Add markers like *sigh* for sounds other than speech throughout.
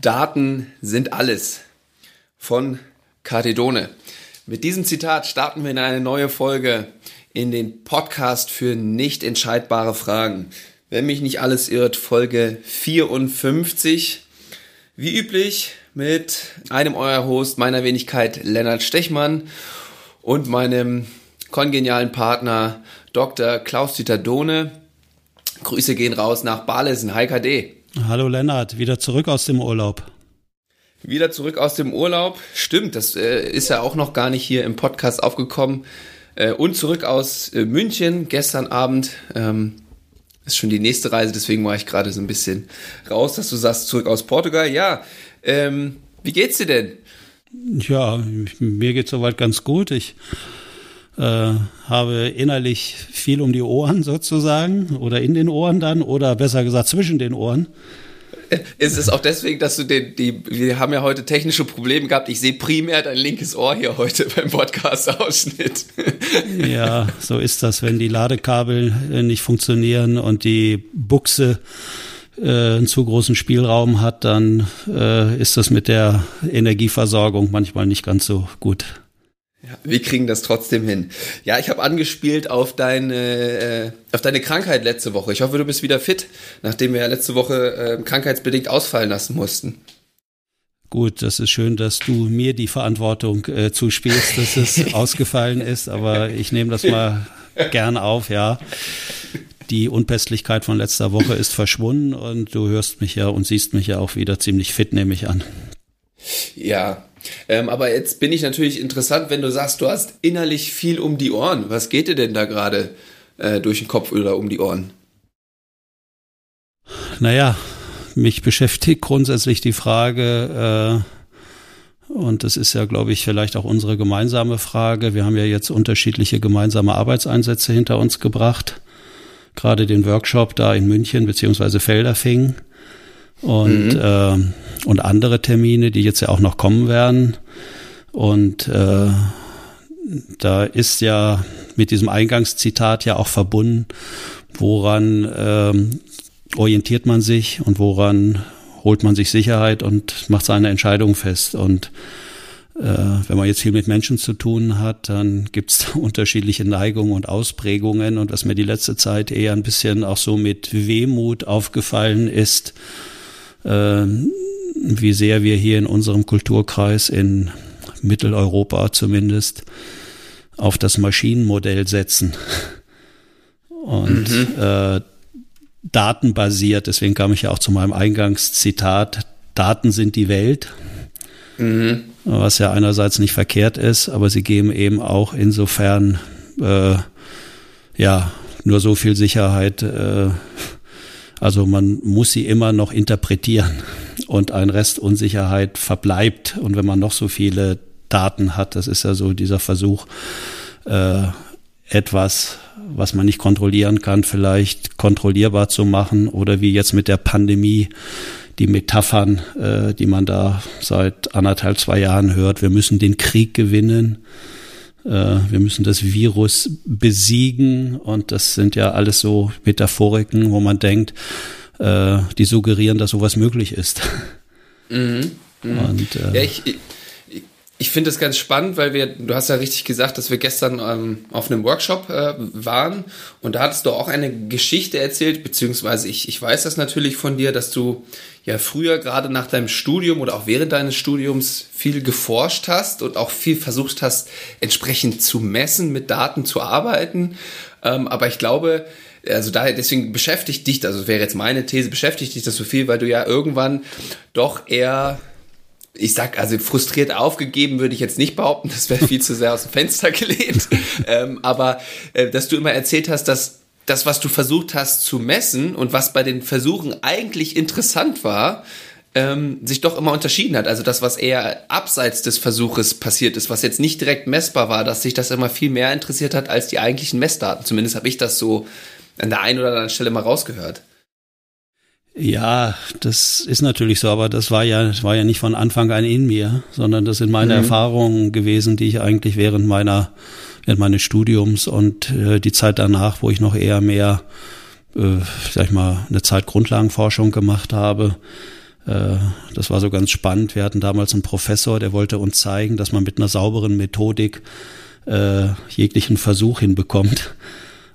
Daten sind alles von Cardedone. Mit diesem Zitat starten wir in eine neue Folge in den Podcast für nicht entscheidbare Fragen. Wenn mich nicht alles irrt, Folge 54. Wie üblich mit einem eurer Host, meiner Wenigkeit Lennart Stechmann und meinem kongenialen Partner Dr. Klaus-Dieter Dohne. Grüße gehen raus nach Balesen. Hi KD. Hallo Lennart, wieder zurück aus dem Urlaub. Wieder zurück aus dem Urlaub. Stimmt, das äh, ist ja auch noch gar nicht hier im Podcast aufgekommen. Äh, und zurück aus äh, München gestern Abend. Ähm, ist schon die nächste Reise, deswegen war ich gerade so ein bisschen raus, dass du sagst, zurück aus Portugal. Ja, ähm, wie geht's dir denn? Ja, mir geht's soweit ganz gut. Ich äh, habe innerlich viel um die Ohren *laughs* sozusagen oder in den Ohren dann oder besser gesagt zwischen den Ohren. Ist es auch deswegen, dass du den, die, wir haben ja heute technische Probleme gehabt. Ich sehe primär dein linkes Ohr hier heute *laughs* beim Podcast-Ausschnitt. *laughs* Ja, so ist das, wenn die Ladekabel äh, nicht funktionieren und die Buchse äh, einen zu großen Spielraum hat, dann äh, ist das mit der Energieversorgung manchmal nicht ganz so gut. Ja, wir kriegen das trotzdem hin. Ja, ich habe angespielt auf deine, äh, auf deine Krankheit letzte Woche. Ich hoffe, du bist wieder fit, nachdem wir ja letzte Woche äh, krankheitsbedingt ausfallen lassen mussten. Gut, das ist schön, dass du mir die Verantwortung äh, zuspielst, dass es *laughs* ausgefallen ist, aber ich nehme das mal gern auf, ja. Die Unpässlichkeit von letzter Woche ist verschwunden und du hörst mich ja und siehst mich ja auch wieder ziemlich fit, nehme ich an. Ja, ähm, aber jetzt bin ich natürlich interessant, wenn du sagst, du hast innerlich viel um die Ohren. Was geht dir denn da gerade äh, durch den Kopf oder um die Ohren? Naja, mich beschäftigt grundsätzlich die Frage, äh, und das ist ja, glaube ich, vielleicht auch unsere gemeinsame Frage. Wir haben ja jetzt unterschiedliche gemeinsame Arbeitseinsätze hinter uns gebracht. Gerade den Workshop da in München beziehungsweise Felderfing und, mhm. äh, und andere Termine, die jetzt ja auch noch kommen werden. Und äh, da ist ja mit diesem Eingangszitat ja auch verbunden, woran ähm, orientiert man sich und woran holt man sich Sicherheit und macht seine Entscheidung fest. Und äh, wenn man jetzt viel mit Menschen zu tun hat, dann gibt es *laughs* unterschiedliche Neigungen und Ausprägungen. Und was mir die letzte Zeit eher ein bisschen auch so mit Wehmut aufgefallen ist, wie sehr wir hier in unserem Kulturkreis in Mitteleuropa zumindest auf das Maschinenmodell setzen und mhm. äh, datenbasiert. Deswegen kam ich ja auch zu meinem Eingangszitat: Daten sind die Welt. Mhm. Was ja einerseits nicht verkehrt ist, aber sie geben eben auch insofern äh, ja nur so viel Sicherheit. Äh, also man muss sie immer noch interpretieren und ein Rest Unsicherheit verbleibt. Und wenn man noch so viele Daten hat, das ist ja so dieser Versuch, äh, etwas, was man nicht kontrollieren kann, vielleicht kontrollierbar zu machen oder wie jetzt mit der Pandemie die Metaphern, äh, die man da seit anderthalb, zwei Jahren hört. Wir müssen den Krieg gewinnen. Äh, wir müssen das Virus besiegen und das sind ja alles so Metaphoriken, wo man denkt, äh, die suggerieren, dass sowas möglich ist. Mhm. Mhm. Und, äh, ja, ich, ich finde es ganz spannend, weil wir, du hast ja richtig gesagt, dass wir gestern ähm, auf einem Workshop äh, waren und da hattest du auch eine Geschichte erzählt, beziehungsweise ich, ich weiß das natürlich von dir, dass du ja früher gerade nach deinem Studium oder auch während deines Studiums viel geforscht hast und auch viel versucht hast, entsprechend zu messen, mit Daten zu arbeiten. Ähm, aber ich glaube, also daher, deswegen beschäftigt dich, also wäre jetzt meine These, beschäftigt dich das so viel, weil du ja irgendwann doch eher ich sag, also frustriert aufgegeben würde ich jetzt nicht behaupten, das wäre viel zu sehr aus dem Fenster gelehnt. *laughs* ähm, aber äh, dass du immer erzählt hast, dass das, was du versucht hast zu messen und was bei den Versuchen eigentlich interessant war, ähm, sich doch immer unterschieden hat. Also das, was eher abseits des Versuches passiert ist, was jetzt nicht direkt messbar war, dass sich das immer viel mehr interessiert hat als die eigentlichen Messdaten. Zumindest habe ich das so an der einen oder anderen Stelle mal rausgehört. Ja, das ist natürlich so, aber das war ja, war ja nicht von Anfang an in mir, sondern das sind meine mhm. Erfahrungen gewesen, die ich eigentlich während meiner, während meines Studiums und äh, die Zeit danach, wo ich noch eher mehr, äh, sag ich mal, eine Zeit Grundlagenforschung gemacht habe, Äh, das war so ganz spannend. Wir hatten damals einen Professor, der wollte uns zeigen, dass man mit einer sauberen Methodik äh, jeglichen Versuch hinbekommt.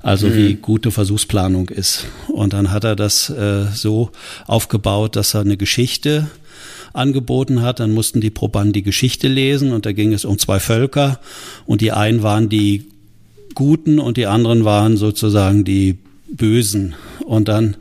Also mhm. wie gute Versuchsplanung ist. Und dann hat er das äh, so aufgebaut, dass er eine Geschichte angeboten hat. Dann mussten die Probanden die Geschichte lesen und da ging es um zwei Völker und die einen waren die Guten und die anderen waren sozusagen die Bösen. Und dann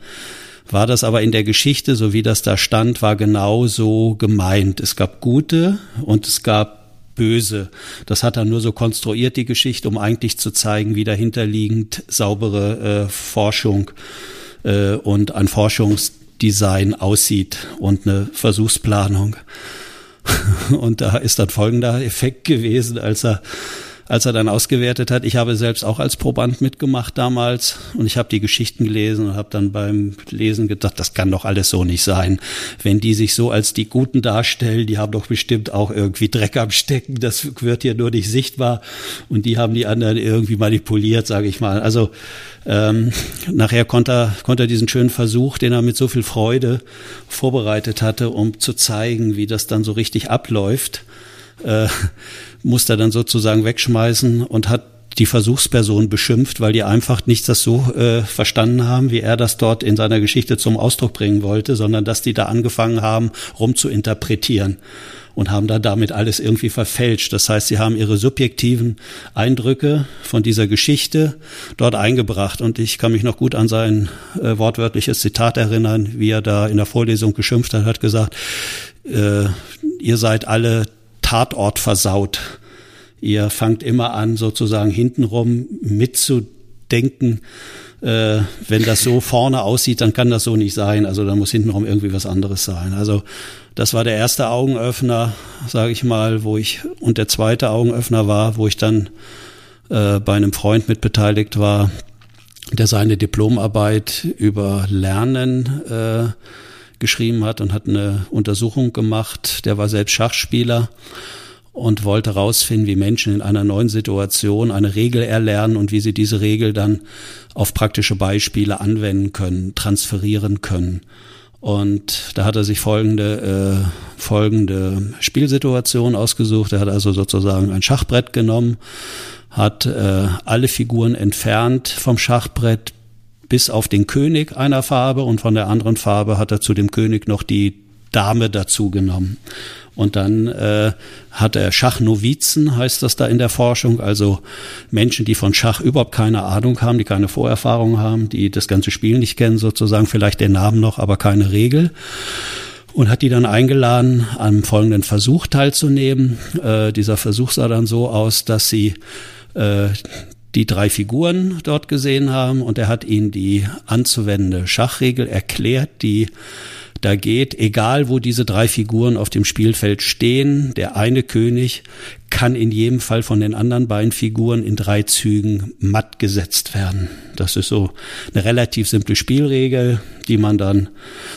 war das aber in der Geschichte, so wie das da stand, war genau so gemeint. Es gab Gute und es gab Böse. Das hat er nur so konstruiert, die Geschichte, um eigentlich zu zeigen, wie dahinterliegend saubere äh, Forschung äh, und ein Forschungsdesign aussieht und eine Versuchsplanung. *laughs* Und da ist dann folgender Effekt gewesen, als er als er dann ausgewertet hat. Ich habe selbst auch als Proband mitgemacht damals und ich habe die Geschichten gelesen und habe dann beim Lesen gedacht, das kann doch alles so nicht sein. Wenn die sich so als die Guten darstellen, die haben doch bestimmt auch irgendwie Dreck am Stecken, das wird hier nur nicht sichtbar und die haben die anderen irgendwie manipuliert, sage ich mal. Also ähm, nachher konnte er, konnte er diesen schönen Versuch, den er mit so viel Freude vorbereitet hatte, um zu zeigen, wie das dann so richtig abläuft, äh, musste er dann sozusagen wegschmeißen und hat die Versuchsperson beschimpft, weil die einfach nicht das so äh, verstanden haben, wie er das dort in seiner Geschichte zum Ausdruck bringen wollte, sondern dass die da angefangen haben, rum zu interpretieren und haben da damit alles irgendwie verfälscht. Das heißt, sie haben ihre subjektiven Eindrücke von dieser Geschichte dort eingebracht. Und ich kann mich noch gut an sein äh, wortwörtliches Zitat erinnern, wie er da in der Vorlesung geschimpft hat, hat gesagt, äh, ihr seid alle Tatort versaut. Ihr fangt immer an, sozusagen hintenrum mitzudenken. Äh, wenn das so *laughs* vorne aussieht, dann kann das so nicht sein. Also da muss hintenrum irgendwie was anderes sein. Also das war der erste Augenöffner, sage ich mal, wo ich und der zweite Augenöffner war, wo ich dann äh, bei einem Freund mitbeteiligt war, der seine Diplomarbeit über Lernen äh, geschrieben hat und hat eine Untersuchung gemacht. Der war selbst Schachspieler und wollte herausfinden, wie Menschen in einer neuen Situation eine Regel erlernen und wie sie diese Regel dann auf praktische Beispiele anwenden können, transferieren können. Und da hat er sich folgende, äh, folgende Spielsituation ausgesucht. Er hat also sozusagen ein Schachbrett genommen, hat äh, alle Figuren entfernt vom Schachbrett, bis auf den König einer Farbe und von der anderen Farbe hat er zu dem König noch die Dame dazu genommen. Und dann äh, hat er Schachnovizen, heißt das da in der Forschung, also Menschen, die von Schach überhaupt keine Ahnung haben, die keine Vorerfahrung haben, die das ganze Spiel nicht kennen, sozusagen, vielleicht den Namen noch, aber keine Regel. Und hat die dann eingeladen, am folgenden Versuch teilzunehmen. Äh, dieser Versuch sah dann so aus, dass sie äh, die drei Figuren dort gesehen haben und er hat ihnen die anzuwendende Schachregel erklärt, die da geht, egal wo diese drei Figuren auf dem Spielfeld stehen, der eine König kann in jedem Fall von den anderen beiden Figuren in drei Zügen matt gesetzt werden. Das ist so eine relativ simple Spielregel, die man dann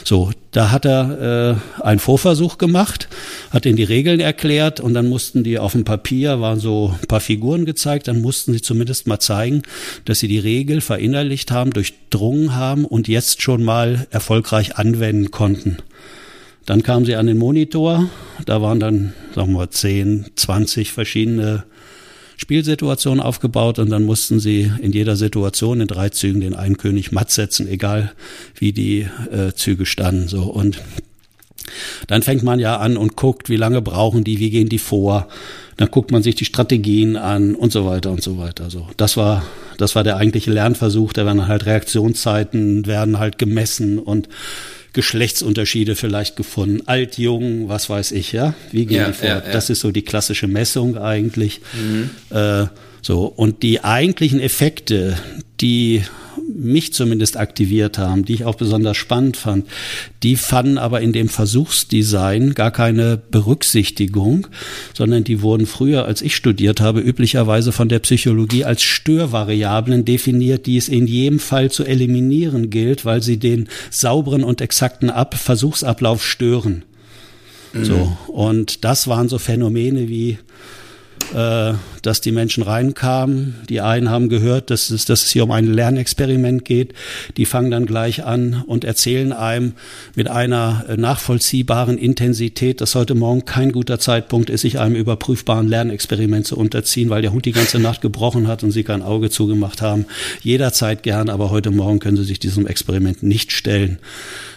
so, da hat er äh, einen Vorversuch gemacht, hat ihnen die Regeln erklärt und dann mussten die auf dem Papier, waren so ein paar Figuren gezeigt, dann mussten sie zumindest mal zeigen, dass sie die Regel verinnerlicht haben, durchdrungen haben und jetzt schon mal erfolgreich anwenden konnten. Dann kamen sie an den Monitor, da waren dann, sagen wir, 10, 20 verschiedene Spielsituationen aufgebaut und dann mussten sie in jeder Situation in drei Zügen den einen König matt setzen, egal wie die äh, Züge standen. So und dann fängt man ja an und guckt, wie lange brauchen die, wie gehen die vor. Dann guckt man sich die Strategien an und so weiter und so weiter. So, das war, das war der eigentliche Lernversuch. Da werden halt Reaktionszeiten werden halt gemessen und Geschlechtsunterschiede vielleicht gefunden. Alt, jung, was weiß ich, ja? Wie gehen ja, die vor? Ja, ja. Das ist so die klassische Messung eigentlich. Mhm. Äh, so, und die eigentlichen Effekte, die mich zumindest aktiviert haben, die ich auch besonders spannend fand, die fanden aber in dem Versuchsdesign gar keine Berücksichtigung, sondern die wurden früher, als ich studiert habe, üblicherweise von der Psychologie als Störvariablen definiert, die es in jedem Fall zu eliminieren gilt, weil sie den sauberen und exakten Ab Versuchsablauf stören. Mhm. So. Und das waren so Phänomene wie dass die Menschen reinkamen. Die einen haben gehört, dass es, dass es hier um ein Lernexperiment geht. Die fangen dann gleich an und erzählen einem mit einer äh, nachvollziehbaren Intensität, dass heute Morgen kein guter Zeitpunkt ist, sich einem überprüfbaren Lernexperiment zu unterziehen, weil der Hund die ganze Nacht gebrochen hat und sie kein Auge zugemacht haben. Jederzeit gern, aber heute Morgen können sie sich diesem Experiment nicht stellen.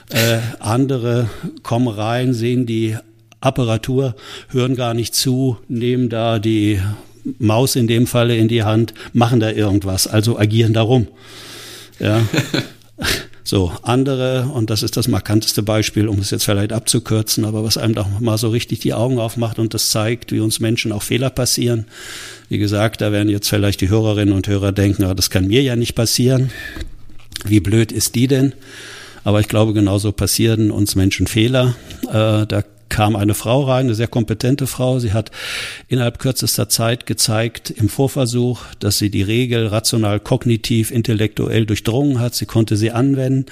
Äh, andere kommen rein, sehen die Apparatur, hören gar nicht zu, nehmen da die Maus in dem Falle in die Hand, machen da irgendwas, also agieren darum. Ja. *laughs* So, andere, und das ist das markanteste Beispiel, um es jetzt vielleicht abzukürzen, aber was einem doch mal so richtig die Augen aufmacht und das zeigt, wie uns Menschen auch Fehler passieren. Wie gesagt, da werden jetzt vielleicht die Hörerinnen und Hörer denken, ah, das kann mir ja nicht passieren. Wie blöd ist die denn? Aber ich glaube, genauso passieren uns Menschen Fehler. Äh, da kam eine Frau rein, eine sehr kompetente Frau. Sie hat innerhalb kürzester Zeit gezeigt im Vorversuch, dass sie die Regel rational, kognitiv, intellektuell durchdrungen hat. Sie konnte sie anwenden.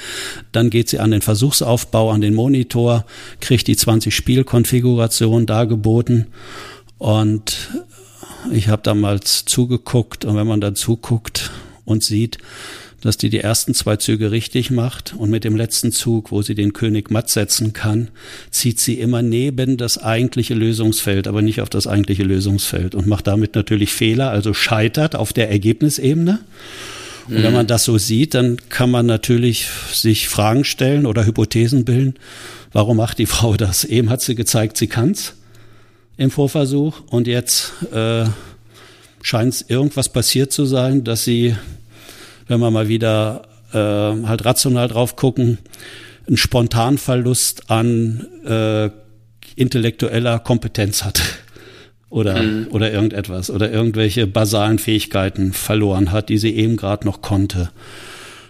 Dann geht sie an den Versuchsaufbau, an den Monitor, kriegt die 20 Spielkonfigurationen dargeboten und ich habe damals zugeguckt und wenn man dann zuguckt und sieht, dass die die ersten zwei Züge richtig macht und mit dem letzten Zug, wo sie den König matt setzen kann, zieht sie immer neben das eigentliche Lösungsfeld, aber nicht auf das eigentliche Lösungsfeld und macht damit natürlich Fehler, also scheitert auf der Ergebnisebene. Und wenn mhm. man das so sieht, dann kann man natürlich sich Fragen stellen oder Hypothesen bilden. Warum macht die Frau das? Eben hat sie gezeigt, sie kann's im Vorversuch und jetzt äh, scheint es irgendwas passiert zu sein, dass sie wenn wir mal wieder äh, halt rational drauf gucken, einen Spontanverlust an äh, intellektueller Kompetenz hat *laughs* oder mhm. oder irgendetwas oder irgendwelche basalen Fähigkeiten verloren hat, die sie eben gerade noch konnte.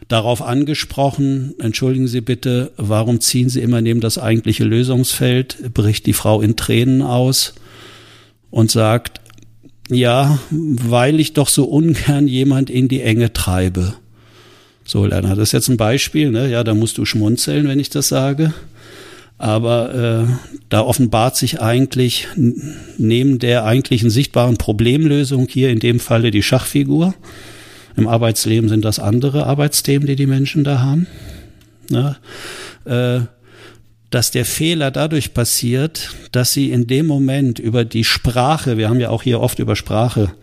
Darauf angesprochen, entschuldigen Sie bitte, warum ziehen Sie immer neben das eigentliche Lösungsfeld, bricht die Frau in Tränen aus und sagt, ja, weil ich doch so ungern jemand in die Enge treibe. So, Lerner, das ist jetzt ein Beispiel, ne? Ja, da musst du schmunzeln, wenn ich das sage. Aber äh, da offenbart sich eigentlich neben der eigentlichen sichtbaren Problemlösung hier in dem Falle die Schachfigur. Im Arbeitsleben sind das andere Arbeitsthemen, die die Menschen da haben. Ne? Äh, dass der Fehler dadurch passiert, dass sie in dem Moment über die Sprache, wir haben ja auch hier oft über Sprache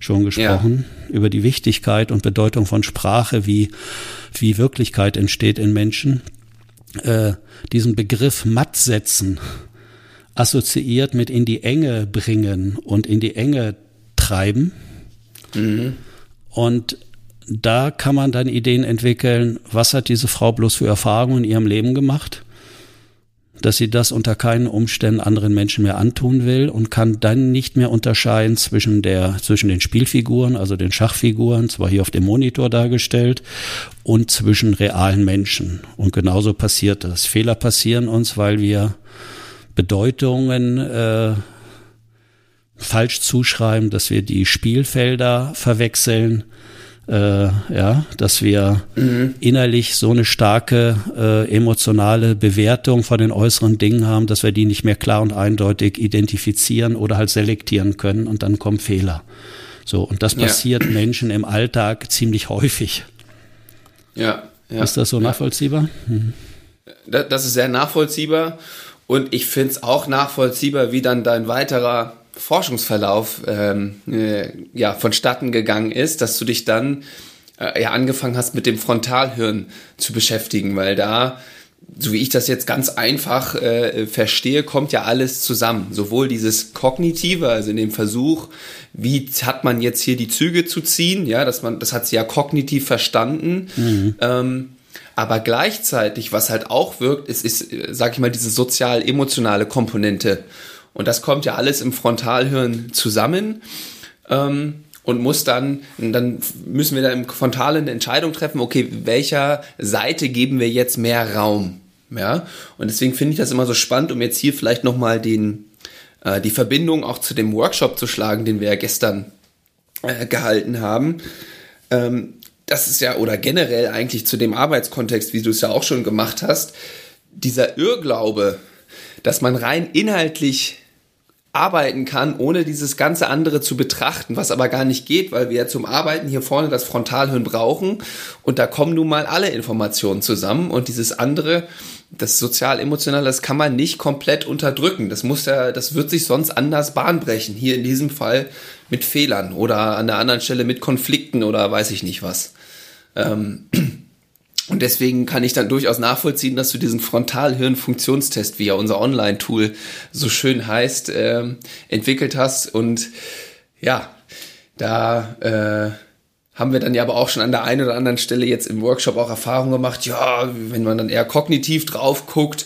schon gesprochen, ja. über die Wichtigkeit und Bedeutung von Sprache, wie, wie Wirklichkeit entsteht in Menschen, äh, diesen Begriff matt setzen, assoziiert mit in die Enge bringen und in die Enge treiben. Mhm. Und da kann man dann Ideen entwickeln, was hat diese Frau bloß für Erfahrungen in ihrem Leben gemacht? Dass sie das unter keinen Umständen anderen Menschen mehr antun will und kann dann nicht mehr unterscheiden zwischen der, zwischen den Spielfiguren, also den Schachfiguren, zwar hier auf dem Monitor dargestellt, und zwischen realen Menschen. Und genauso passiert das. Fehler passieren uns, weil wir Bedeutungen äh, falsch zuschreiben, dass wir die Spielfelder verwechseln, äh, ja, dass wir mhm. innerlich so eine starke äh, emotionale Bewertung von den äußeren Dingen haben, dass wir die nicht mehr klar und eindeutig identifizieren oder halt selektieren können und dann kommen Fehler. So, und das passiert ja. Menschen im Alltag ziemlich häufig. Ja, ja. Ist das so nachvollziehbar? Mhm. Das ist sehr nachvollziehbar und ich finde es auch nachvollziehbar, wie dann dein weiterer Forschungsverlauf ähm, äh, ja, vonstatten gegangen ist, dass du dich dann äh, ja angefangen hast, mit dem Frontalhirn zu beschäftigen, weil da, so wie ich das jetzt ganz einfach äh, verstehe, kommt ja alles zusammen. Sowohl dieses Kognitive, also in dem Versuch, wie hat man jetzt hier die Züge zu ziehen, ja, dass man, das hat sie ja kognitiv verstanden. Mhm. Ähm, aber gleichzeitig, was halt auch wirkt, ist, ist, sag ich mal, diese sozial-emotionale Komponente. Und das kommt ja alles im Frontalhirn zusammen. Ähm, und muss dann, dann müssen wir da im Frontalen eine Entscheidung treffen, okay, welcher Seite geben wir jetzt mehr Raum? Ja, und deswegen finde ich das immer so spannend, um jetzt hier vielleicht nochmal den, äh, die Verbindung auch zu dem Workshop zu schlagen, den wir ja gestern äh, gehalten haben. Ähm, das ist ja, oder generell eigentlich zu dem Arbeitskontext, wie du es ja auch schon gemacht hast, dieser Irrglaube, dass man rein inhaltlich arbeiten kann, ohne dieses ganze andere zu betrachten, was aber gar nicht geht, weil wir ja zum Arbeiten hier vorne das Frontalhirn brauchen und da kommen nun mal alle Informationen zusammen und dieses andere, das sozial-emotionale, das kann man nicht komplett unterdrücken. Das muss ja, das wird sich sonst anders bahnbrechen. Hier in diesem Fall mit Fehlern oder an der anderen Stelle mit Konflikten oder weiß ich nicht was. Ähm, und deswegen kann ich dann durchaus nachvollziehen, dass du diesen Frontalhirn-Funktionstest, wie ja unser Online-Tool so schön heißt, äh, entwickelt hast. Und ja, da äh, haben wir dann ja aber auch schon an der einen oder anderen Stelle jetzt im Workshop auch Erfahrung gemacht. Ja, wenn man dann eher kognitiv drauf guckt,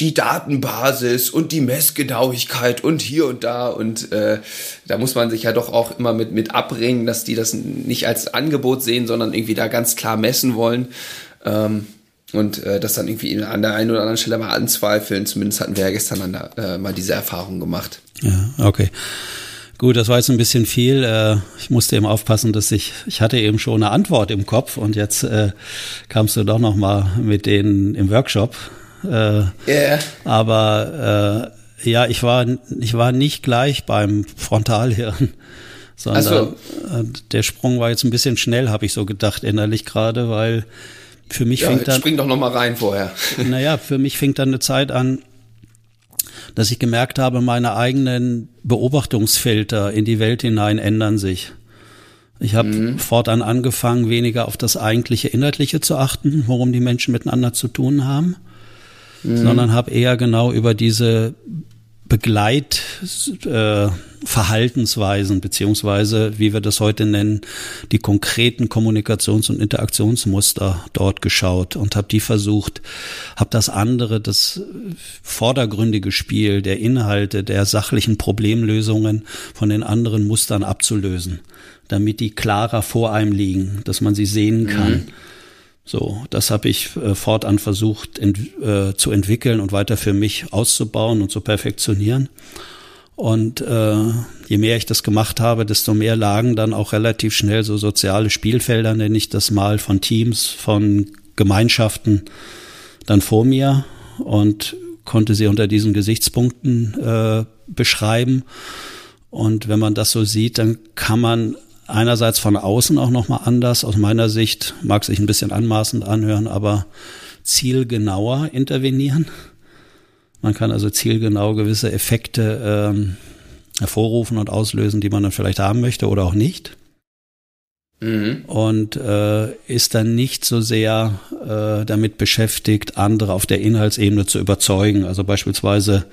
die Datenbasis und die Messgenauigkeit und hier und da und äh, da muss man sich ja doch auch immer mit mit abbringen, dass die das nicht als Angebot sehen, sondern irgendwie da ganz klar messen wollen ähm, und äh, das dann irgendwie an der einen oder anderen Stelle mal anzweifeln. Zumindest hatten wir ja gestern an der, äh, mal diese Erfahrung gemacht. Ja, okay. Gut, das war jetzt ein bisschen viel. Äh, ich musste eben aufpassen, dass ich, ich hatte eben schon eine Antwort im Kopf und jetzt äh, kamst du doch noch mal mit denen im Workshop äh, yeah. Aber äh, ja, ich war, ich war nicht gleich beim Frontalhirn, *laughs* sondern so. äh, der Sprung war jetzt ein bisschen schnell, habe ich so gedacht innerlich gerade, weil für mich ja, fängt dann. Spring doch noch mal rein vorher. *laughs* Naja, für mich fängt dann eine Zeit an, dass ich gemerkt habe, meine eigenen Beobachtungsfilter in die Welt hinein ändern sich. Ich habe mhm. fortan angefangen, weniger auf das eigentliche Inhaltliche zu achten, worum die Menschen miteinander zu tun haben, mhm. sondern habe eher genau über diese Begleitverhaltensweisen äh, beziehungsweise, wie wir das heute nennen, die konkreten Kommunikations- und Interaktionsmuster dort geschaut und habe die versucht, habe das andere, das vordergründige Spiel der Inhalte, der sachlichen Problemlösungen von den anderen Mustern abzulösen, damit die klarer vor einem liegen, dass man sie sehen kann. Mhm so, das habe ich äh, fortan versucht ent, äh, zu entwickeln und weiter für mich auszubauen und zu perfektionieren. Und äh, je mehr ich das gemacht habe, desto mehr lagen dann auch relativ schnell so soziale Spielfelder, nenne ich das mal, von Teams, von Gemeinschaften dann vor mir und konnte sie unter diesen Gesichtspunkten äh, beschreiben. Und wenn man das so sieht, dann kann man einerseits von außen auch nochmal anders. Aus meiner Sicht mag sich ein bisschen anmaßend anhören, aber zielgenauer intervenieren. Man kann also zielgenau gewisse Effekte ähm, hervorrufen und auslösen, die man dann vielleicht haben möchte oder auch nicht. Mhm. Und äh, ist dann nicht so sehr äh, damit beschäftigt, andere auf der Inhaltsebene zu überzeugen. Also beispielsweise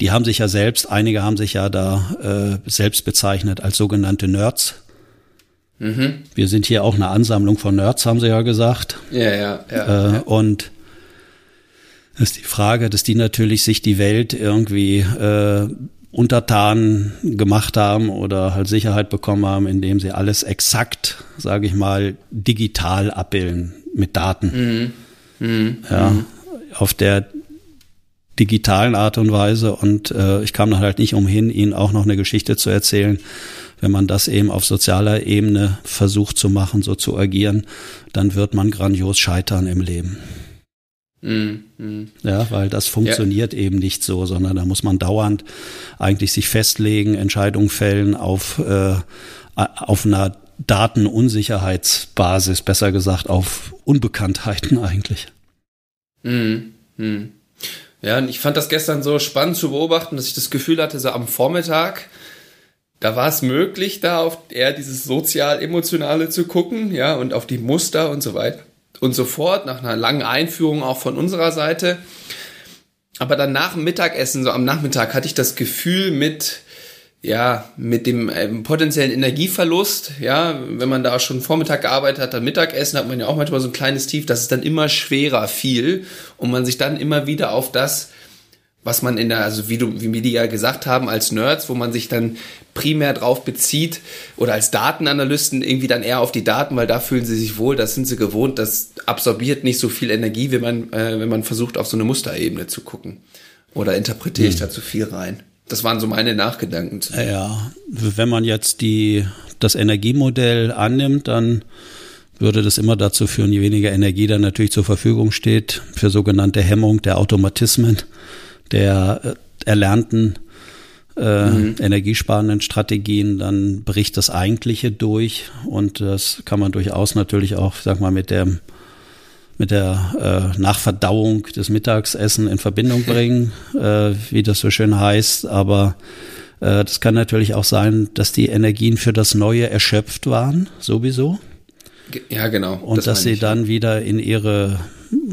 die haben sich ja selbst, einige haben sich ja da äh, selbst bezeichnet als sogenannte Nerds. Mhm. Wir sind hier auch eine Ansammlung von Nerds, haben sie ja gesagt. Ja, ja, ja. Äh, ja. Und das ist die Frage, dass die natürlich sich die Welt irgendwie äh, untertan gemacht haben oder halt Sicherheit bekommen haben, indem sie alles exakt, sage ich mal, digital abbilden mit Daten. Mhm. Mhm. Ja, mhm. auf der digitalen Art und Weise und äh, ich kam dann halt nicht umhin, ihnen auch noch eine Geschichte zu erzählen. Wenn man das eben auf sozialer Ebene versucht zu machen, so zu agieren, dann wird man grandios scheitern im Leben. Mm, mm. Ja, weil das funktioniert ja. eben nicht so, sondern da muss man dauernd eigentlich sich festlegen, Entscheidungen fällen auf, äh, auf einer Datenunsicherheitsbasis, besser gesagt auf Unbekanntheiten *laughs* eigentlich. Mm, mm. Ja, und ich fand das gestern so spannend zu beobachten, dass ich das Gefühl hatte, so am Vormittag, da war es möglich, da auf eher dieses sozial-emotionale zu gucken, ja, und auf die Muster und so weiter und so fort, nach einer langen Einführung auch von unserer Seite. Aber dann nach dem Mittagessen, so am Nachmittag, hatte ich das Gefühl mit, ja, mit dem ähm, potenziellen Energieverlust, ja, wenn man da schon Vormittag gearbeitet hat, dann Mittagessen hat man ja auch manchmal so ein kleines Tief, dass es dann immer schwerer fiel und man sich dann immer wieder auf das, was man in der, also wie du, wie wir die ja gesagt haben, als Nerds, wo man sich dann primär drauf bezieht oder als Datenanalysten irgendwie dann eher auf die Daten, weil da fühlen sie sich wohl, das sind sie gewohnt, das absorbiert nicht so viel Energie, wenn man, äh, wenn man versucht, auf so eine Musterebene zu gucken. Oder interpretiere ich hm. da zu viel rein? Das waren so meine Nachgedanken. Ja, wenn man jetzt die, das Energiemodell annimmt, dann würde das immer dazu führen, je weniger Energie dann natürlich zur Verfügung steht für sogenannte Hemmung der Automatismen, der äh, erlernten äh, mhm. energiesparenden Strategien, dann bricht das Eigentliche durch und das kann man durchaus natürlich auch, sag mal, mit der mit der äh, Nachverdauung des Mittagessen in Verbindung *laughs* bringen, äh, wie das so schön heißt. Aber äh, das kann natürlich auch sein, dass die Energien für das Neue erschöpft waren, sowieso. Ja, genau. Und das dass sie ich, dann wieder in ihre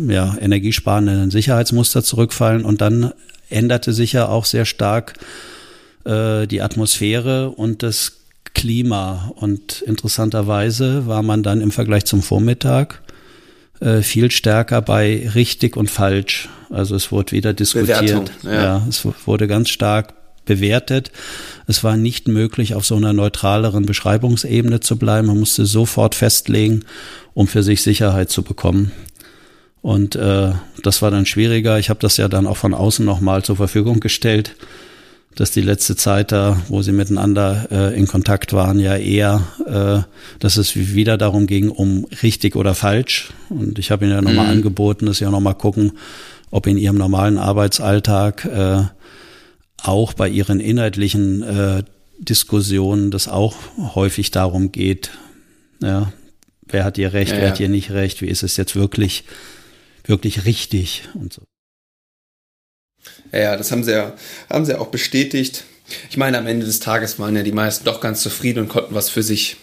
ja, energiesparenden Sicherheitsmuster zurückfallen. Und dann änderte sich ja auch sehr stark äh, die Atmosphäre und das Klima. Und interessanterweise war man dann im Vergleich zum Vormittag äh, viel stärker bei richtig und falsch. Also es wurde wieder diskutiert. Bewertung, ja. ja, es wurde ganz stark bewertet. Es war nicht möglich, auf so einer neutraleren Beschreibungsebene zu bleiben. Man musste sofort festlegen, um für sich Sicherheit zu bekommen. Und äh, das war dann schwieriger. Ich habe das ja dann auch von außen nochmal zur Verfügung gestellt, dass die letzte Zeit da, wo sie miteinander äh, in Kontakt waren, ja eher, äh, dass es wieder darum ging, um richtig oder falsch. Und ich habe ihnen ja nochmal mhm. angeboten, dass sie auch nochmal gucken, ob in ihrem normalen Arbeitsalltag äh, auch bei ihren inhaltlichen äh, Diskussionen das auch häufig darum geht, ja, wer hat ihr recht, ja, wer ja. hat ihr nicht recht, wie ist es jetzt wirklich, wirklich richtig und so. Ja, das haben sie ja, haben sie auch bestätigt. Ich meine, am Ende des Tages waren ja die meisten doch ganz zufrieden und konnten was für sich,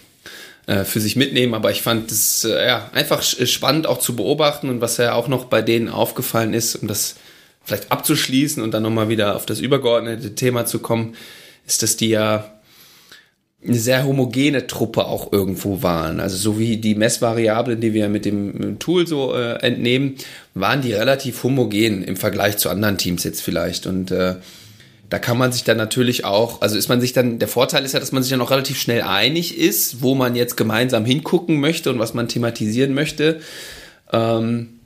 äh, für sich mitnehmen. Aber ich fand es äh, ja, einfach spannend auch zu beobachten und was ja auch noch bei denen aufgefallen ist, um das vielleicht abzuschließen und dann nochmal wieder auf das übergeordnete Thema zu kommen, ist, dass die ja eine sehr homogene Truppe auch irgendwo waren. Also so wie die Messvariablen, die wir mit dem Tool so äh, entnehmen, waren die relativ homogen im Vergleich zu anderen Teams jetzt vielleicht. Und äh, da kann man sich dann natürlich auch, also ist man sich dann, der Vorteil ist ja, dass man sich dann auch relativ schnell einig ist, wo man jetzt gemeinsam hingucken möchte und was man thematisieren möchte. Ähm,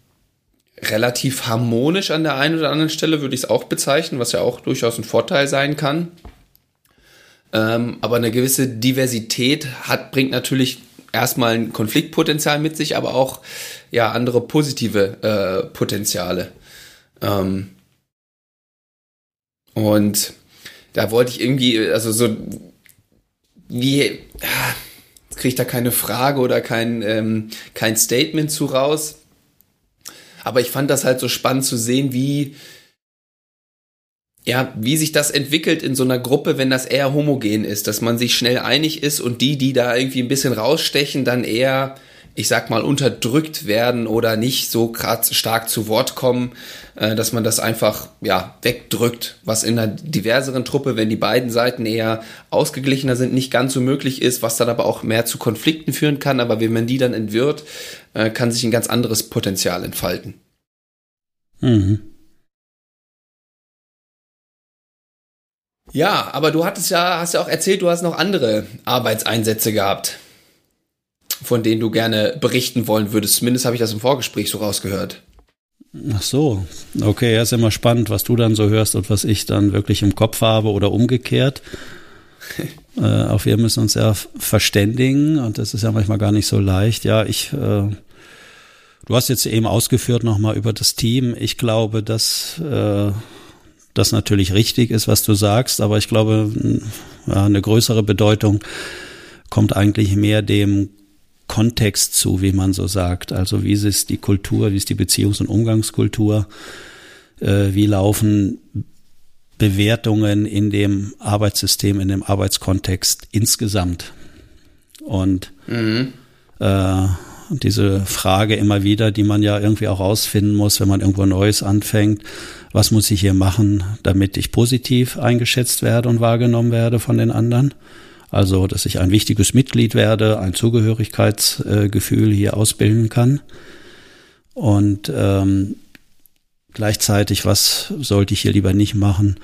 relativ harmonisch an der einen oder anderen Stelle, würde ich es auch bezeichnen, was ja auch durchaus ein Vorteil sein kann. Ähm, aber eine gewisse Diversität hat, bringt natürlich erstmal ein Konfliktpotenzial mit sich, aber auch ja andere positive äh, Potenziale. Ähm, und da wollte ich irgendwie, also so wie ah, kriege ich da keine Frage oder kein, ähm, kein Statement zu raus. Aber ich fand das halt so spannend zu sehen, wie, ja, wie sich das entwickelt in so einer Gruppe, wenn das eher homogen ist, dass man sich schnell einig ist und die, die da irgendwie ein bisschen rausstechen, dann eher, ich sag mal, unterdrückt werden oder nicht so stark zu Wort kommen, äh, dass man das einfach, ja, wegdrückt, was in einer diverseren Truppe, wenn die beiden Seiten eher ausgeglichener sind, nicht ganz so möglich ist, was dann aber auch mehr zu Konflikten führen kann, aber wenn man die dann entwirrt, äh, kann sich ein ganz anderes Potenzial entfalten. Mhm. Ja, aber du hattest ja, hast ja auch erzählt, du hast noch andere Arbeitseinsätze gehabt, von denen du gerne berichten wollen würdest. Zumindest habe ich das im Vorgespräch so rausgehört. Ach so, okay, ja, ist immer spannend, was du dann so hörst und was ich dann wirklich im Kopf habe oder umgekehrt. *laughs* äh, auch wir müssen uns ja verständigen und das ist ja manchmal gar nicht so leicht. Ja, ich, äh, du hast jetzt eben ausgeführt nochmal über das Team. Ich glaube, dass äh, das natürlich richtig ist, was du sagst, aber ich glaube, ja, eine größere Bedeutung kommt eigentlich mehr dem Kontext zu, wie man so sagt. Also wie ist die Kultur, wie ist die Beziehungs- und Umgangskultur, äh, wie laufen Bewertungen in dem Arbeitssystem, in dem Arbeitskontext insgesamt. Und mhm. äh, diese Frage immer wieder, die man ja irgendwie auch rausfinden muss, wenn man irgendwo Neues anfängt, was muss ich hier machen, damit ich positiv eingeschätzt werde und wahrgenommen werde von den anderen. Also, dass ich ein wichtiges Mitglied werde, ein Zugehörigkeitsgefühl hier ausbilden kann. Und ähm, gleichzeitig, was sollte ich hier lieber nicht machen,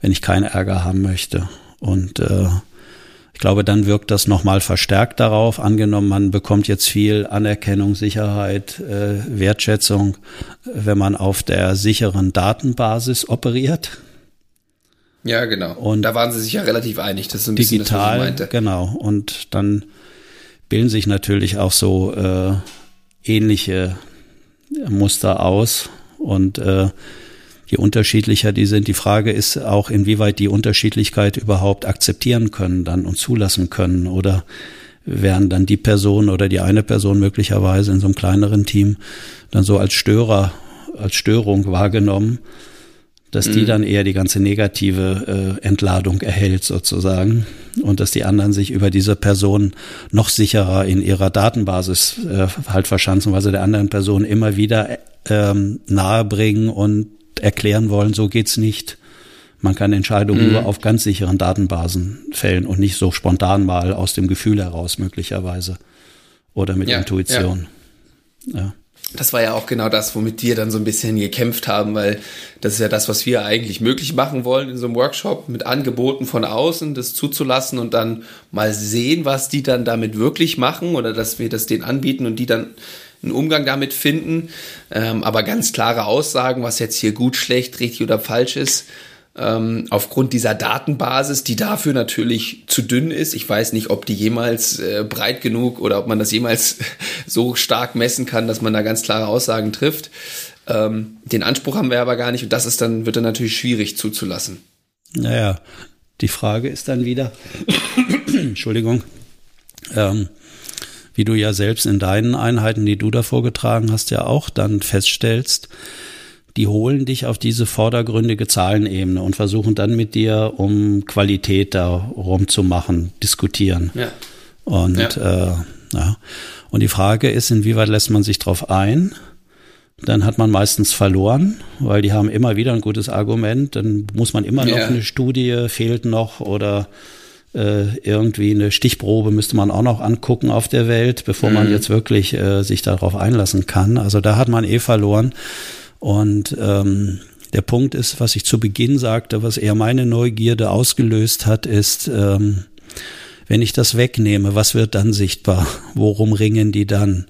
wenn ich keinen Ärger haben möchte. Und äh, ich glaube, dann wirkt das nochmal verstärkt darauf. Angenommen, man bekommt jetzt viel Anerkennung, Sicherheit, äh, Wertschätzung, wenn man auf der sicheren Datenbasis operiert. Ja, genau. Und da waren sie sich ja relativ einig. Das ist ein digital, bisschen das, was ich meinte. Genau. Und dann bilden sich natürlich auch so äh, ähnliche Muster aus. Und äh, je unterschiedlicher die sind. Die Frage ist auch, inwieweit die Unterschiedlichkeit überhaupt akzeptieren können dann und zulassen können oder werden dann die Person oder die eine Person möglicherweise in so einem kleineren Team dann so als Störer, als Störung wahrgenommen, dass die mhm. dann eher die ganze negative äh, Entladung erhält sozusagen und dass die anderen sich über diese Person noch sicherer in ihrer Datenbasis äh, halt verschanzen, weil sie der anderen Person immer wieder ähm, nahebringen und erklären wollen, so geht's nicht. Man kann Entscheidungen mhm. nur auf ganz sicheren Datenbasen fällen und nicht so spontan mal aus dem Gefühl heraus möglicherweise oder mit ja, Intuition. Ja. ja. Das war ja auch genau das, womit wir dann so ein bisschen gekämpft haben, weil das ist ja das, was wir eigentlich möglich machen wollen in so einem Workshop, mit Angeboten von außen das zuzulassen und dann mal sehen, was die dann damit wirklich machen oder dass wir das denen anbieten und die dann einen Umgang damit finden. Ähm, aber ganz klare Aussagen, was jetzt hier gut, schlecht, richtig oder falsch ist, ähm, aufgrund dieser Datenbasis, die dafür natürlich zu dünn ist. Ich weiß nicht, ob die jemals äh, breit genug oder ob man das jemals *laughs* so stark messen kann, dass man da ganz klare Aussagen trifft. Ähm, den Anspruch haben wir aber gar nicht und das ist dann, wird dann natürlich schwierig zuzulassen. Naja, die Frage ist dann wieder, *coughs* Entschuldigung, ähm, wie du ja selbst in deinen Einheiten, die du da vorgetragen hast, ja auch dann feststellst, die holen dich auf diese vordergründige Zahlenebene und versuchen dann mit dir um Qualität darum zu machen, diskutieren. Ja. Und ja. Äh, ja. Und die Frage ist, inwieweit lässt man sich darauf ein? Dann hat man meistens verloren, weil die haben immer wieder ein gutes Argument. Dann muss man immer noch ja. eine Studie fehlt noch oder äh, irgendwie eine Stichprobe müsste man auch noch angucken auf der Welt, bevor mhm. man jetzt wirklich äh, sich darauf einlassen kann. Also da hat man eh verloren. Und ähm, der Punkt ist, was ich zu Beginn sagte, was eher meine Neugierde ausgelöst hat, ist, ähm, wenn ich das wegnehme, was wird dann sichtbar? Worum ringen die dann?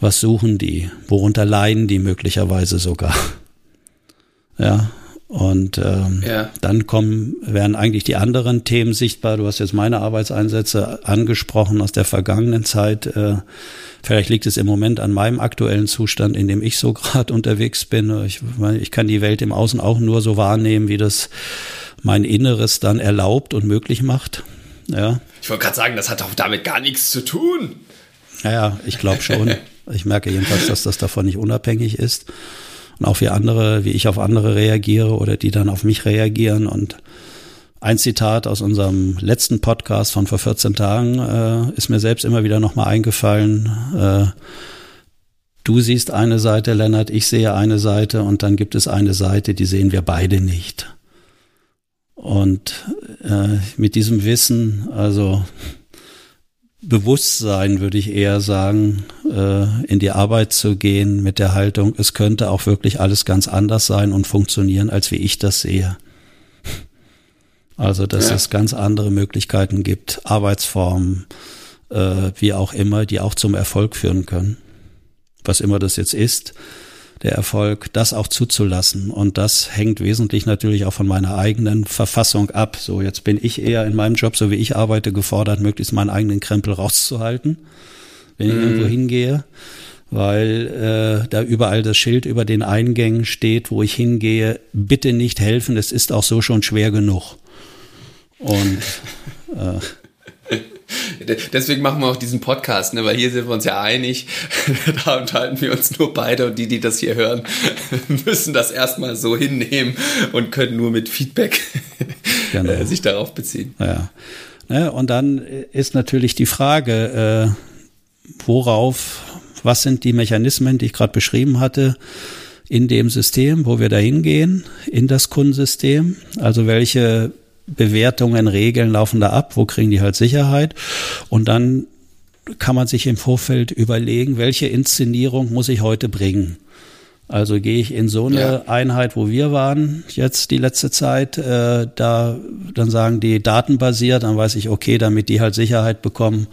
Was suchen die? Worunter leiden die möglicherweise sogar? Ja, und ähm, ja. dann kommen, werden eigentlich die anderen Themen sichtbar. Du hast jetzt meine Arbeitseinsätze angesprochen aus der vergangenen Zeit. Äh, vielleicht liegt es im Moment an meinem aktuellen Zustand, in dem ich so *laughs* gerade unterwegs bin. Ich, ich kann die Welt im Außen auch nur so wahrnehmen, wie das mein Inneres dann erlaubt und möglich macht. Ja. Ich wollte gerade sagen, das hat doch damit gar nichts zu tun. Ja, ich glaube schon. *laughs* ich merke jedenfalls, dass das davon nicht unabhängig ist und auch wie andere, wie ich auf andere reagiere oder die dann auf mich reagieren. Und ein Zitat aus unserem letzten Podcast von vor 14 Tagen äh, ist mir selbst immer wieder nochmal eingefallen. Äh, du siehst eine Seite, Lennart, ich sehe eine Seite und dann gibt es eine Seite, die sehen wir beide nicht. Und äh, mit diesem Wissen, also Bewusstsein, würde ich eher sagen, äh, in die Arbeit zu gehen mit der Haltung, es könnte auch wirklich alles ganz anders sein und funktionieren, als wie ich das sehe. Also, dass ja. es ganz andere Möglichkeiten gibt, Arbeitsformen, äh, wie auch immer, die auch zum Erfolg führen können. Was immer das jetzt ist der Erfolg, das auch zuzulassen. Und das hängt wesentlich natürlich auch von meiner eigenen Verfassung ab. So, jetzt bin ich eher in meinem Job, so wie ich arbeite, gefordert, möglichst meinen eigenen Krempel rauszuhalten, wenn ich mm. irgendwo hingehe. Weil äh, da überall das Schild über den Eingängen steht, wo ich hingehe, bitte nicht helfen, es ist auch so schon schwer genug. Und äh, *laughs* Deswegen machen wir auch diesen Podcast, ne? weil hier sind wir uns ja einig. *laughs* da unterhalten wir uns nur beide und die, die das hier hören, *laughs* müssen das erstmal so hinnehmen und können nur mit Feedback *laughs* genau. Äh, sich darauf beziehen. Ja. Ne? Und dann ist natürlich die Frage, äh, worauf, was sind die Mechanismen, die ich gerade beschrieben hatte, in dem System, wo wir da hingehen, in das Kundensystem? Also welche Bewertungen, Regeln laufen da ab, wo kriegen die halt Sicherheit und dann kann man sich im Vorfeld überlegen, welche Inszenierung muss ich heute bringen. Also gehe ich in so eine ja. Einheit, wo wir waren, jetzt die letzte Zeit, äh, da dann sagen die datenbasiert, dann weiß ich, okay, damit die halt Sicherheit bekommen,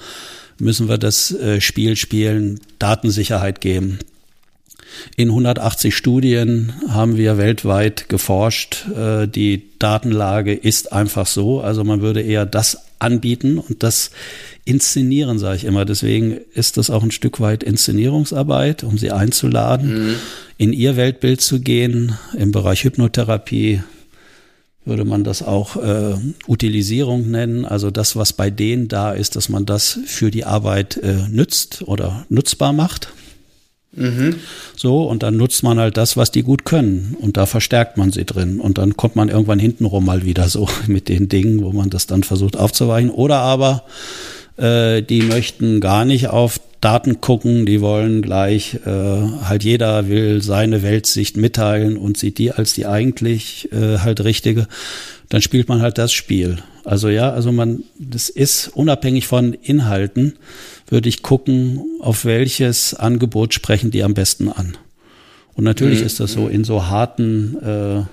müssen wir das äh, Spiel spielen, Datensicherheit geben. In 180 Studien haben wir weltweit geforscht. Äh, die Datenlage ist einfach so. Also man würde eher das anbieten und das inszenieren, sage ich immer. Deswegen ist das auch ein Stück weit Inszenierungsarbeit, um sie einzuladen. Mhm. in ihr Weltbild zu gehen. Im Bereich Hypnotherapie würde man das auch äh, Utilisierung nennen, also das, was bei denen da ist, dass man das für die Arbeit äh, nützt oder nutzbar macht. Mhm. So, und dann nutzt man halt das, was die gut können. Und da verstärkt man sie drin. Und dann kommt man irgendwann hintenrum mal wieder so *laughs* mit den Dingen, wo man das dann versucht aufzuweichen. Oder aber äh, die möchten gar nicht auf Daten gucken, die wollen gleich, äh, halt jeder will seine Weltsicht mitteilen und sieht die als die eigentlich äh, halt richtige, dann spielt man halt das Spiel. Also ja, also man, das ist unabhängig von Inhalten, würde ich gucken, auf welches Angebot sprechen die am besten an. Und natürlich mhm. ist das so in so harten äh,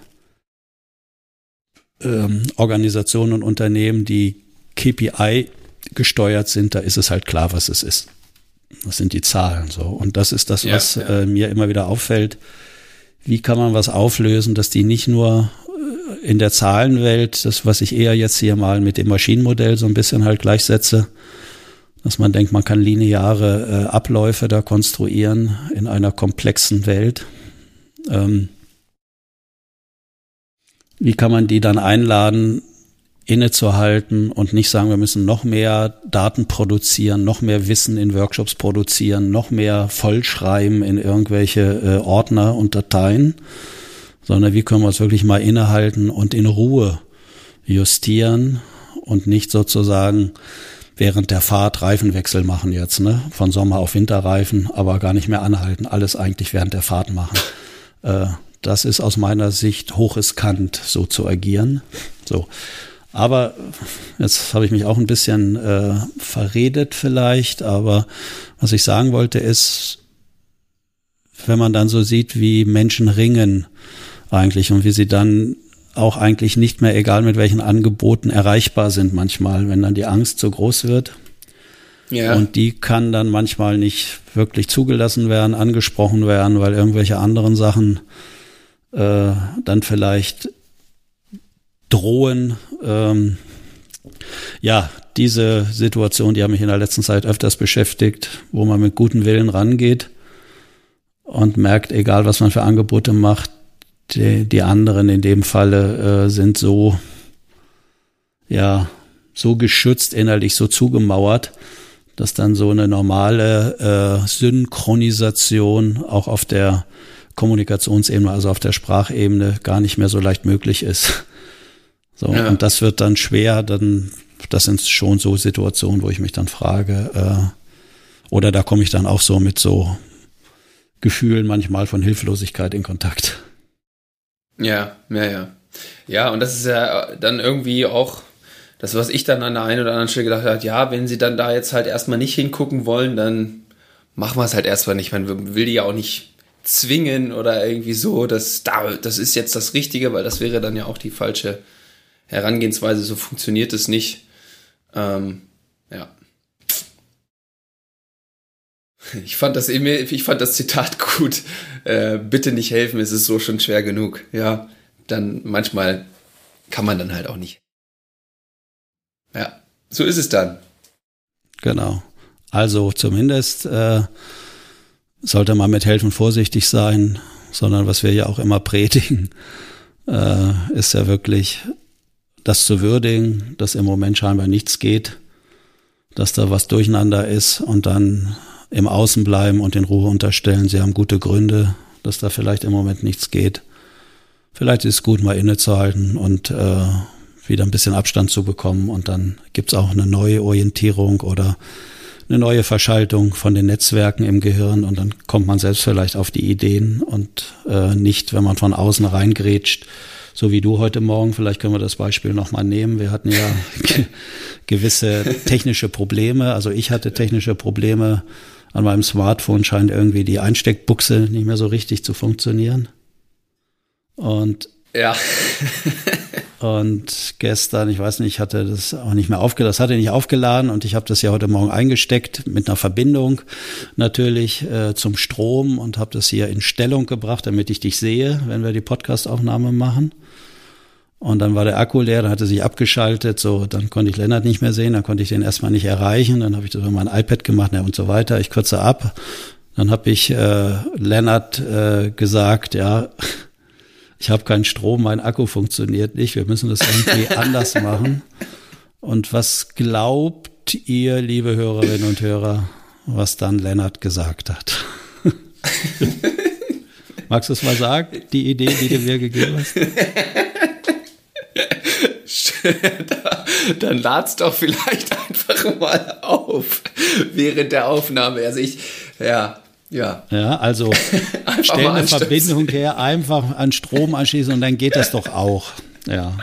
ähm, Organisationen und Unternehmen, die KPI gesteuert sind, da ist es halt klar, was es ist. Das sind die Zahlen so. Und das ist das, was ja, ja. Äh, mir immer wieder auffällt. Wie kann man was auflösen, dass die nicht nur äh, in der Zahlenwelt, das, was ich eher jetzt hier mal mit dem Maschinenmodell so ein bisschen halt gleichsetze, dass man denkt, man kann lineare äh, Abläufe da konstruieren in einer komplexen Welt. Ähm, wie kann man die dann einladen, innezuhalten und nicht sagen, wir müssen noch mehr Daten produzieren, noch mehr Wissen in Workshops produzieren, noch mehr vollschreiben in irgendwelche äh, Ordner und Dateien, sondern wie können wir es wirklich mal innehalten und in Ruhe justieren und nicht sozusagen während der Fahrt Reifenwechsel machen jetzt, ne? Von Sommer auf Winterreifen, aber gar nicht mehr anhalten, alles eigentlich während der Fahrt machen. *laughs* Äh, das ist aus meiner Sicht hochriskant, so zu agieren. So. Aber jetzt habe ich mich auch ein bisschen äh, verredet vielleicht, aber was ich sagen wollte ist, wenn man dann so sieht, wie Menschen ringen eigentlich und wie sie dann auch eigentlich nicht mehr, egal mit welchen Angeboten, erreichbar sind manchmal, wenn dann die Angst so groß wird. Ja. Und die kann dann manchmal nicht wirklich zugelassen werden, angesprochen werden, weil irgendwelche anderen Sachen äh, dann vielleicht drohen. Ähm, ja, diese Situation, die hat mich in der letzten Zeit öfters beschäftigt, wo man mit gutem Willen rangeht und merkt, egal was man für Angebote macht, die, die anderen in dem Falle äh, sind so, ja, so geschützt, innerlich so zugemauert, dass dann so eine normale äh, Synchronisation auch auf der Kommunikationsebene, also auf der Sprachebene, gar nicht mehr so leicht möglich ist. So, ja. und das wird dann schwer, dann, das sind schon so Situationen, wo ich mich dann frage, äh, oder da komme ich dann auch so mit so Gefühlen manchmal von Hilflosigkeit in Kontakt. Ja, ja, ja. Ja, und das ist ja dann irgendwie auch das, was ich dann an der einen oder anderen Stelle gedacht habe, ja, wenn sie dann da jetzt halt erstmal nicht hingucken wollen, dann machen wir es halt erstmal nicht. Man will die ja auch nicht zwingen oder irgendwie so, dass da, das ist jetzt das Richtige, weil das wäre dann ja auch die falsche Herangehensweise, so funktioniert es nicht. Ähm, ja. Ich fand das ich fand das Zitat gut. Äh, bitte nicht helfen, es ist so schon schwer genug. Ja, dann manchmal kann man dann halt auch nicht. Ja, so ist es dann. Genau. Also zumindest äh, sollte man mit helfen vorsichtig sein, sondern was wir ja auch immer predigen, äh, ist ja wirklich das zu würdigen, dass im Moment scheinbar nichts geht, dass da was durcheinander ist und dann im Außen bleiben und in Ruhe unterstellen, sie haben gute Gründe, dass da vielleicht im Moment nichts geht. Vielleicht ist es gut, mal innezuhalten und äh, wieder ein bisschen Abstand zu bekommen und dann gibt's auch eine neue Orientierung oder eine neue Verschaltung von den Netzwerken im Gehirn und dann kommt man selbst vielleicht auf die Ideen und äh, nicht, wenn man von außen reingrätscht, so wie du heute Morgen, vielleicht können wir das Beispiel nochmal nehmen. Wir hatten ja *laughs* gewisse technische Probleme. Also ich hatte technische Probleme. An meinem Smartphone scheint irgendwie die Einsteckbuchse nicht mehr so richtig zu funktionieren. Und ja. *laughs* und gestern, ich weiß nicht, ich hatte das auch nicht mehr aufgeladen, das hatte nicht aufgeladen und ich habe das ja heute Morgen eingesteckt mit einer Verbindung natürlich äh, zum Strom und habe das hier in Stellung gebracht, damit ich dich sehe, wenn wir die Podcastaufnahme machen. Und dann war der Akku leer, dann hatte sich abgeschaltet, so, dann konnte ich Lennart nicht mehr sehen, dann konnte ich den erstmal nicht erreichen, dann habe ich das über mein iPad gemacht ja, und so weiter. Ich kürze ab, Dann habe ich äh, Lennart äh, gesagt, ja, *laughs* ich habe keinen Strom, mein Akku funktioniert nicht, wir müssen das irgendwie *laughs* anders machen. Und was glaubt ihr, liebe Hörerinnen und Hörer, was dann Lennart gesagt hat? *laughs* Magst du es mal sagen, die Idee, die du mir gegeben hast? *laughs* dann lad's doch vielleicht *laughs* einfach mal auf während der Aufnahme. Also ich, ja, ja. Ja, also *laughs* stell eine Verbindung her, einfach an Strom anschließen und dann geht das doch auch. Ja.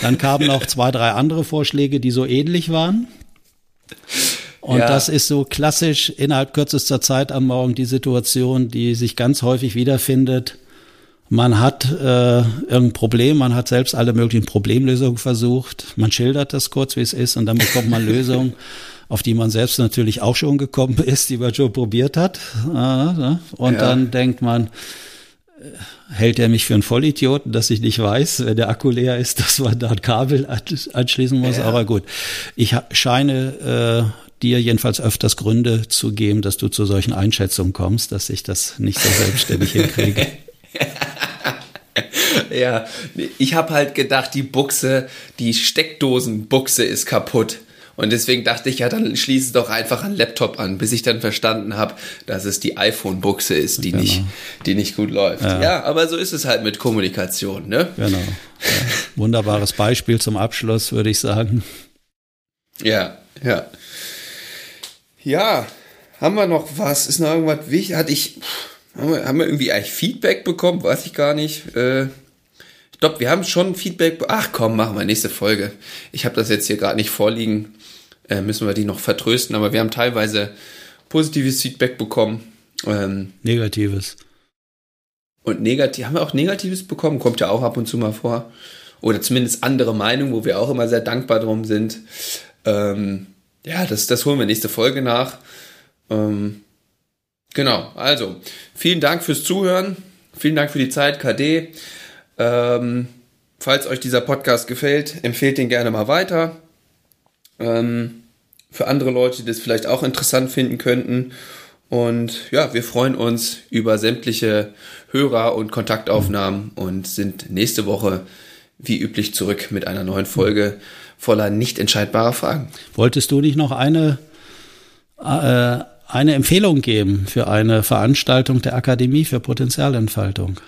Dann kamen noch zwei, drei andere Vorschläge, die so ähnlich waren. Und ja. das ist so klassisch innerhalb kürzester Zeit am Morgen die Situation, die sich ganz häufig wiederfindet. Man hat äh, irgendein Problem, man hat selbst alle möglichen Problemlösungen versucht. Man schildert das kurz, wie es ist, und dann bekommt man *laughs* Lösungen, auf die man selbst natürlich auch schon gekommen *laughs* ist, die man schon probiert hat. Und ja. dann denkt man, äh, hält er mich für einen Vollidioten, dass ich nicht weiß, wenn der Akku leer ist, *laughs* dass man da ein Kabel anschließen muss. Ja. Aber gut, ich scheine äh, dir jedenfalls öfters Gründe zu geben, dass du zu solchen Einschätzungen kommst, dass ich das nicht so selbstständig hinkriege. *laughs* ja, ich habe halt gedacht, die Buchse, die Steckdosenbuchse ist kaputt. Und deswegen dachte ich, ja, dann schließe es doch einfach einen Laptop an, bis ich dann verstanden habe, dass es die iPhone-Buchse ist, die, genau. nicht, die nicht gut läuft. Ja. ja. aber so ist es halt mit Kommunikation, ne? Genau. Ja. Wunderbares Beispiel zum Abschluss, würde ich sagen. Ja, ja. Ja, haben wir noch was? Ist noch irgendwas wichtig? Hatte ich. Haben wir, haben wir irgendwie eigentlich Feedback bekommen? Weiß ich gar nicht. Äh, ich glaube, wir haben schon Feedback. Ach komm, machen wir nächste Folge. Ich habe das jetzt hier gerade nicht vorliegen. Äh, müssen wir die noch vertrösten. Aber wir haben teilweise positives Feedback bekommen. Ähm, negatives. Und negativ, haben wir auch Negatives bekommen? Kommt ja auch ab und zu mal vor. Oder zumindest andere Meinungen, wo wir auch immer sehr dankbar drum sind. Ähm, ja, das, das holen wir nächste Folge nach. Ähm, genau, also vielen Dank fürs Zuhören. Vielen Dank für die Zeit, KD. Ähm, falls euch dieser Podcast gefällt, empfehlt den gerne mal weiter. Ähm, für andere Leute, die das vielleicht auch interessant finden könnten. Und ja, wir freuen uns über sämtliche Hörer und Kontaktaufnahmen und sind nächste Woche wie üblich zurück mit einer neuen Folge voller nicht entscheidbarer Fragen. Wolltest du nicht noch eine, äh, eine Empfehlung geben für eine Veranstaltung der Akademie für Potenzialentfaltung?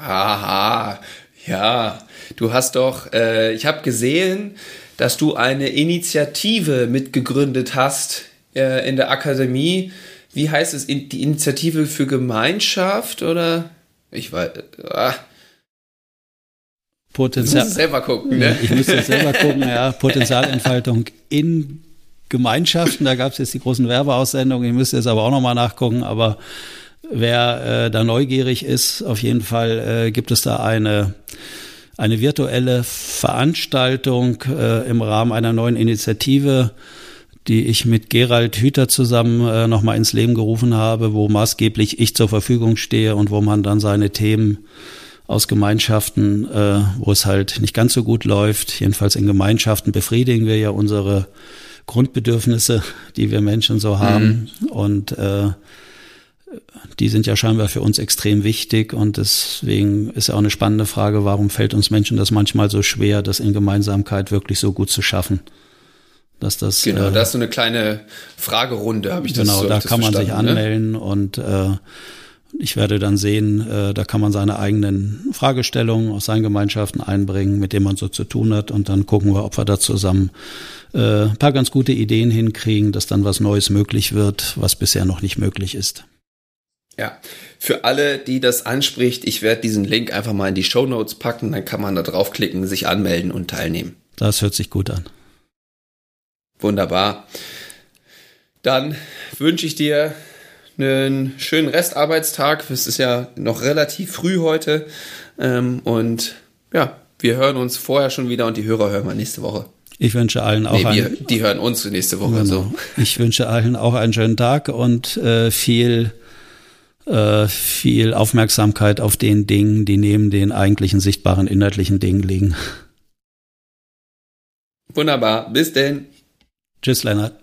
Aha, ja, du hast doch, äh, ich habe gesehen, dass du eine Initiative mitgegründet hast äh, in der Akademie. Wie heißt es? Die Initiative für Gemeinschaft oder? Ich weiß. Ah, Potenzial. Du musst selber gucken, ne? Ich müsste selber gucken, ja. *laughs* Potenzialentfaltung in Gemeinschaften. Da gab es jetzt die großen Werbeaussendungen. Ich müsste jetzt aber auch nochmal nachgucken. Aber wer äh, da neugierig ist, auf jeden Fall äh, gibt es da eine eine virtuelle Veranstaltung äh, im Rahmen einer neuen Initiative, die ich mit Gerald Hüter zusammen äh, nochmal ins Leben gerufen habe, wo maßgeblich ich zur Verfügung stehe und wo man dann seine Themen aus Gemeinschaften, äh, wo es halt nicht ganz so gut läuft. Jedenfalls in Gemeinschaften befriedigen wir ja unsere Grundbedürfnisse, die wir Menschen so haben. Mhm. Und äh, die sind ja scheinbar für uns extrem wichtig und deswegen ist ja auch eine spannende Frage, warum fällt uns Menschen das manchmal so schwer, das in Gemeinsamkeit wirklich so gut zu schaffen? Dass das, genau, äh, da ist so eine kleine Fragerunde, habe ich das Genau, so, da kann man sich ne? anmelden ne? und äh, ich werde dann sehen, äh, da kann man seine eigenen Fragestellungen aus seinen Gemeinschaften einbringen, mit denen man so zu tun hat. Und dann gucken wir, ob wir da zusammen äh, ein paar ganz gute Ideen hinkriegen, dass dann was Neues möglich wird, was bisher noch nicht möglich ist. Ja, für alle, die das anspricht, ich werde diesen Link einfach mal in die Show Notes packen, dann kann man da draufklicken, sich anmelden und teilnehmen. Das hört sich gut an. Wunderbar. Dann wünsche ich dir einen schönen Restarbeitstag. Es ist ja noch relativ früh heute. Ähm, und ja, wir hören uns vorher schon wieder und die Hörer hören wir nächste Woche. Ich wünsche allen auch nee, einen. Die hören uns nächste Woche. Genau. So. Ich wünsche allen auch einen schönen Tag und äh, viel, äh, viel Aufmerksamkeit auf den Dingen, die neben den eigentlichen sichtbaren inhaltlichen Dingen liegen. Wunderbar. Bis denn. Tschüss, Lennart.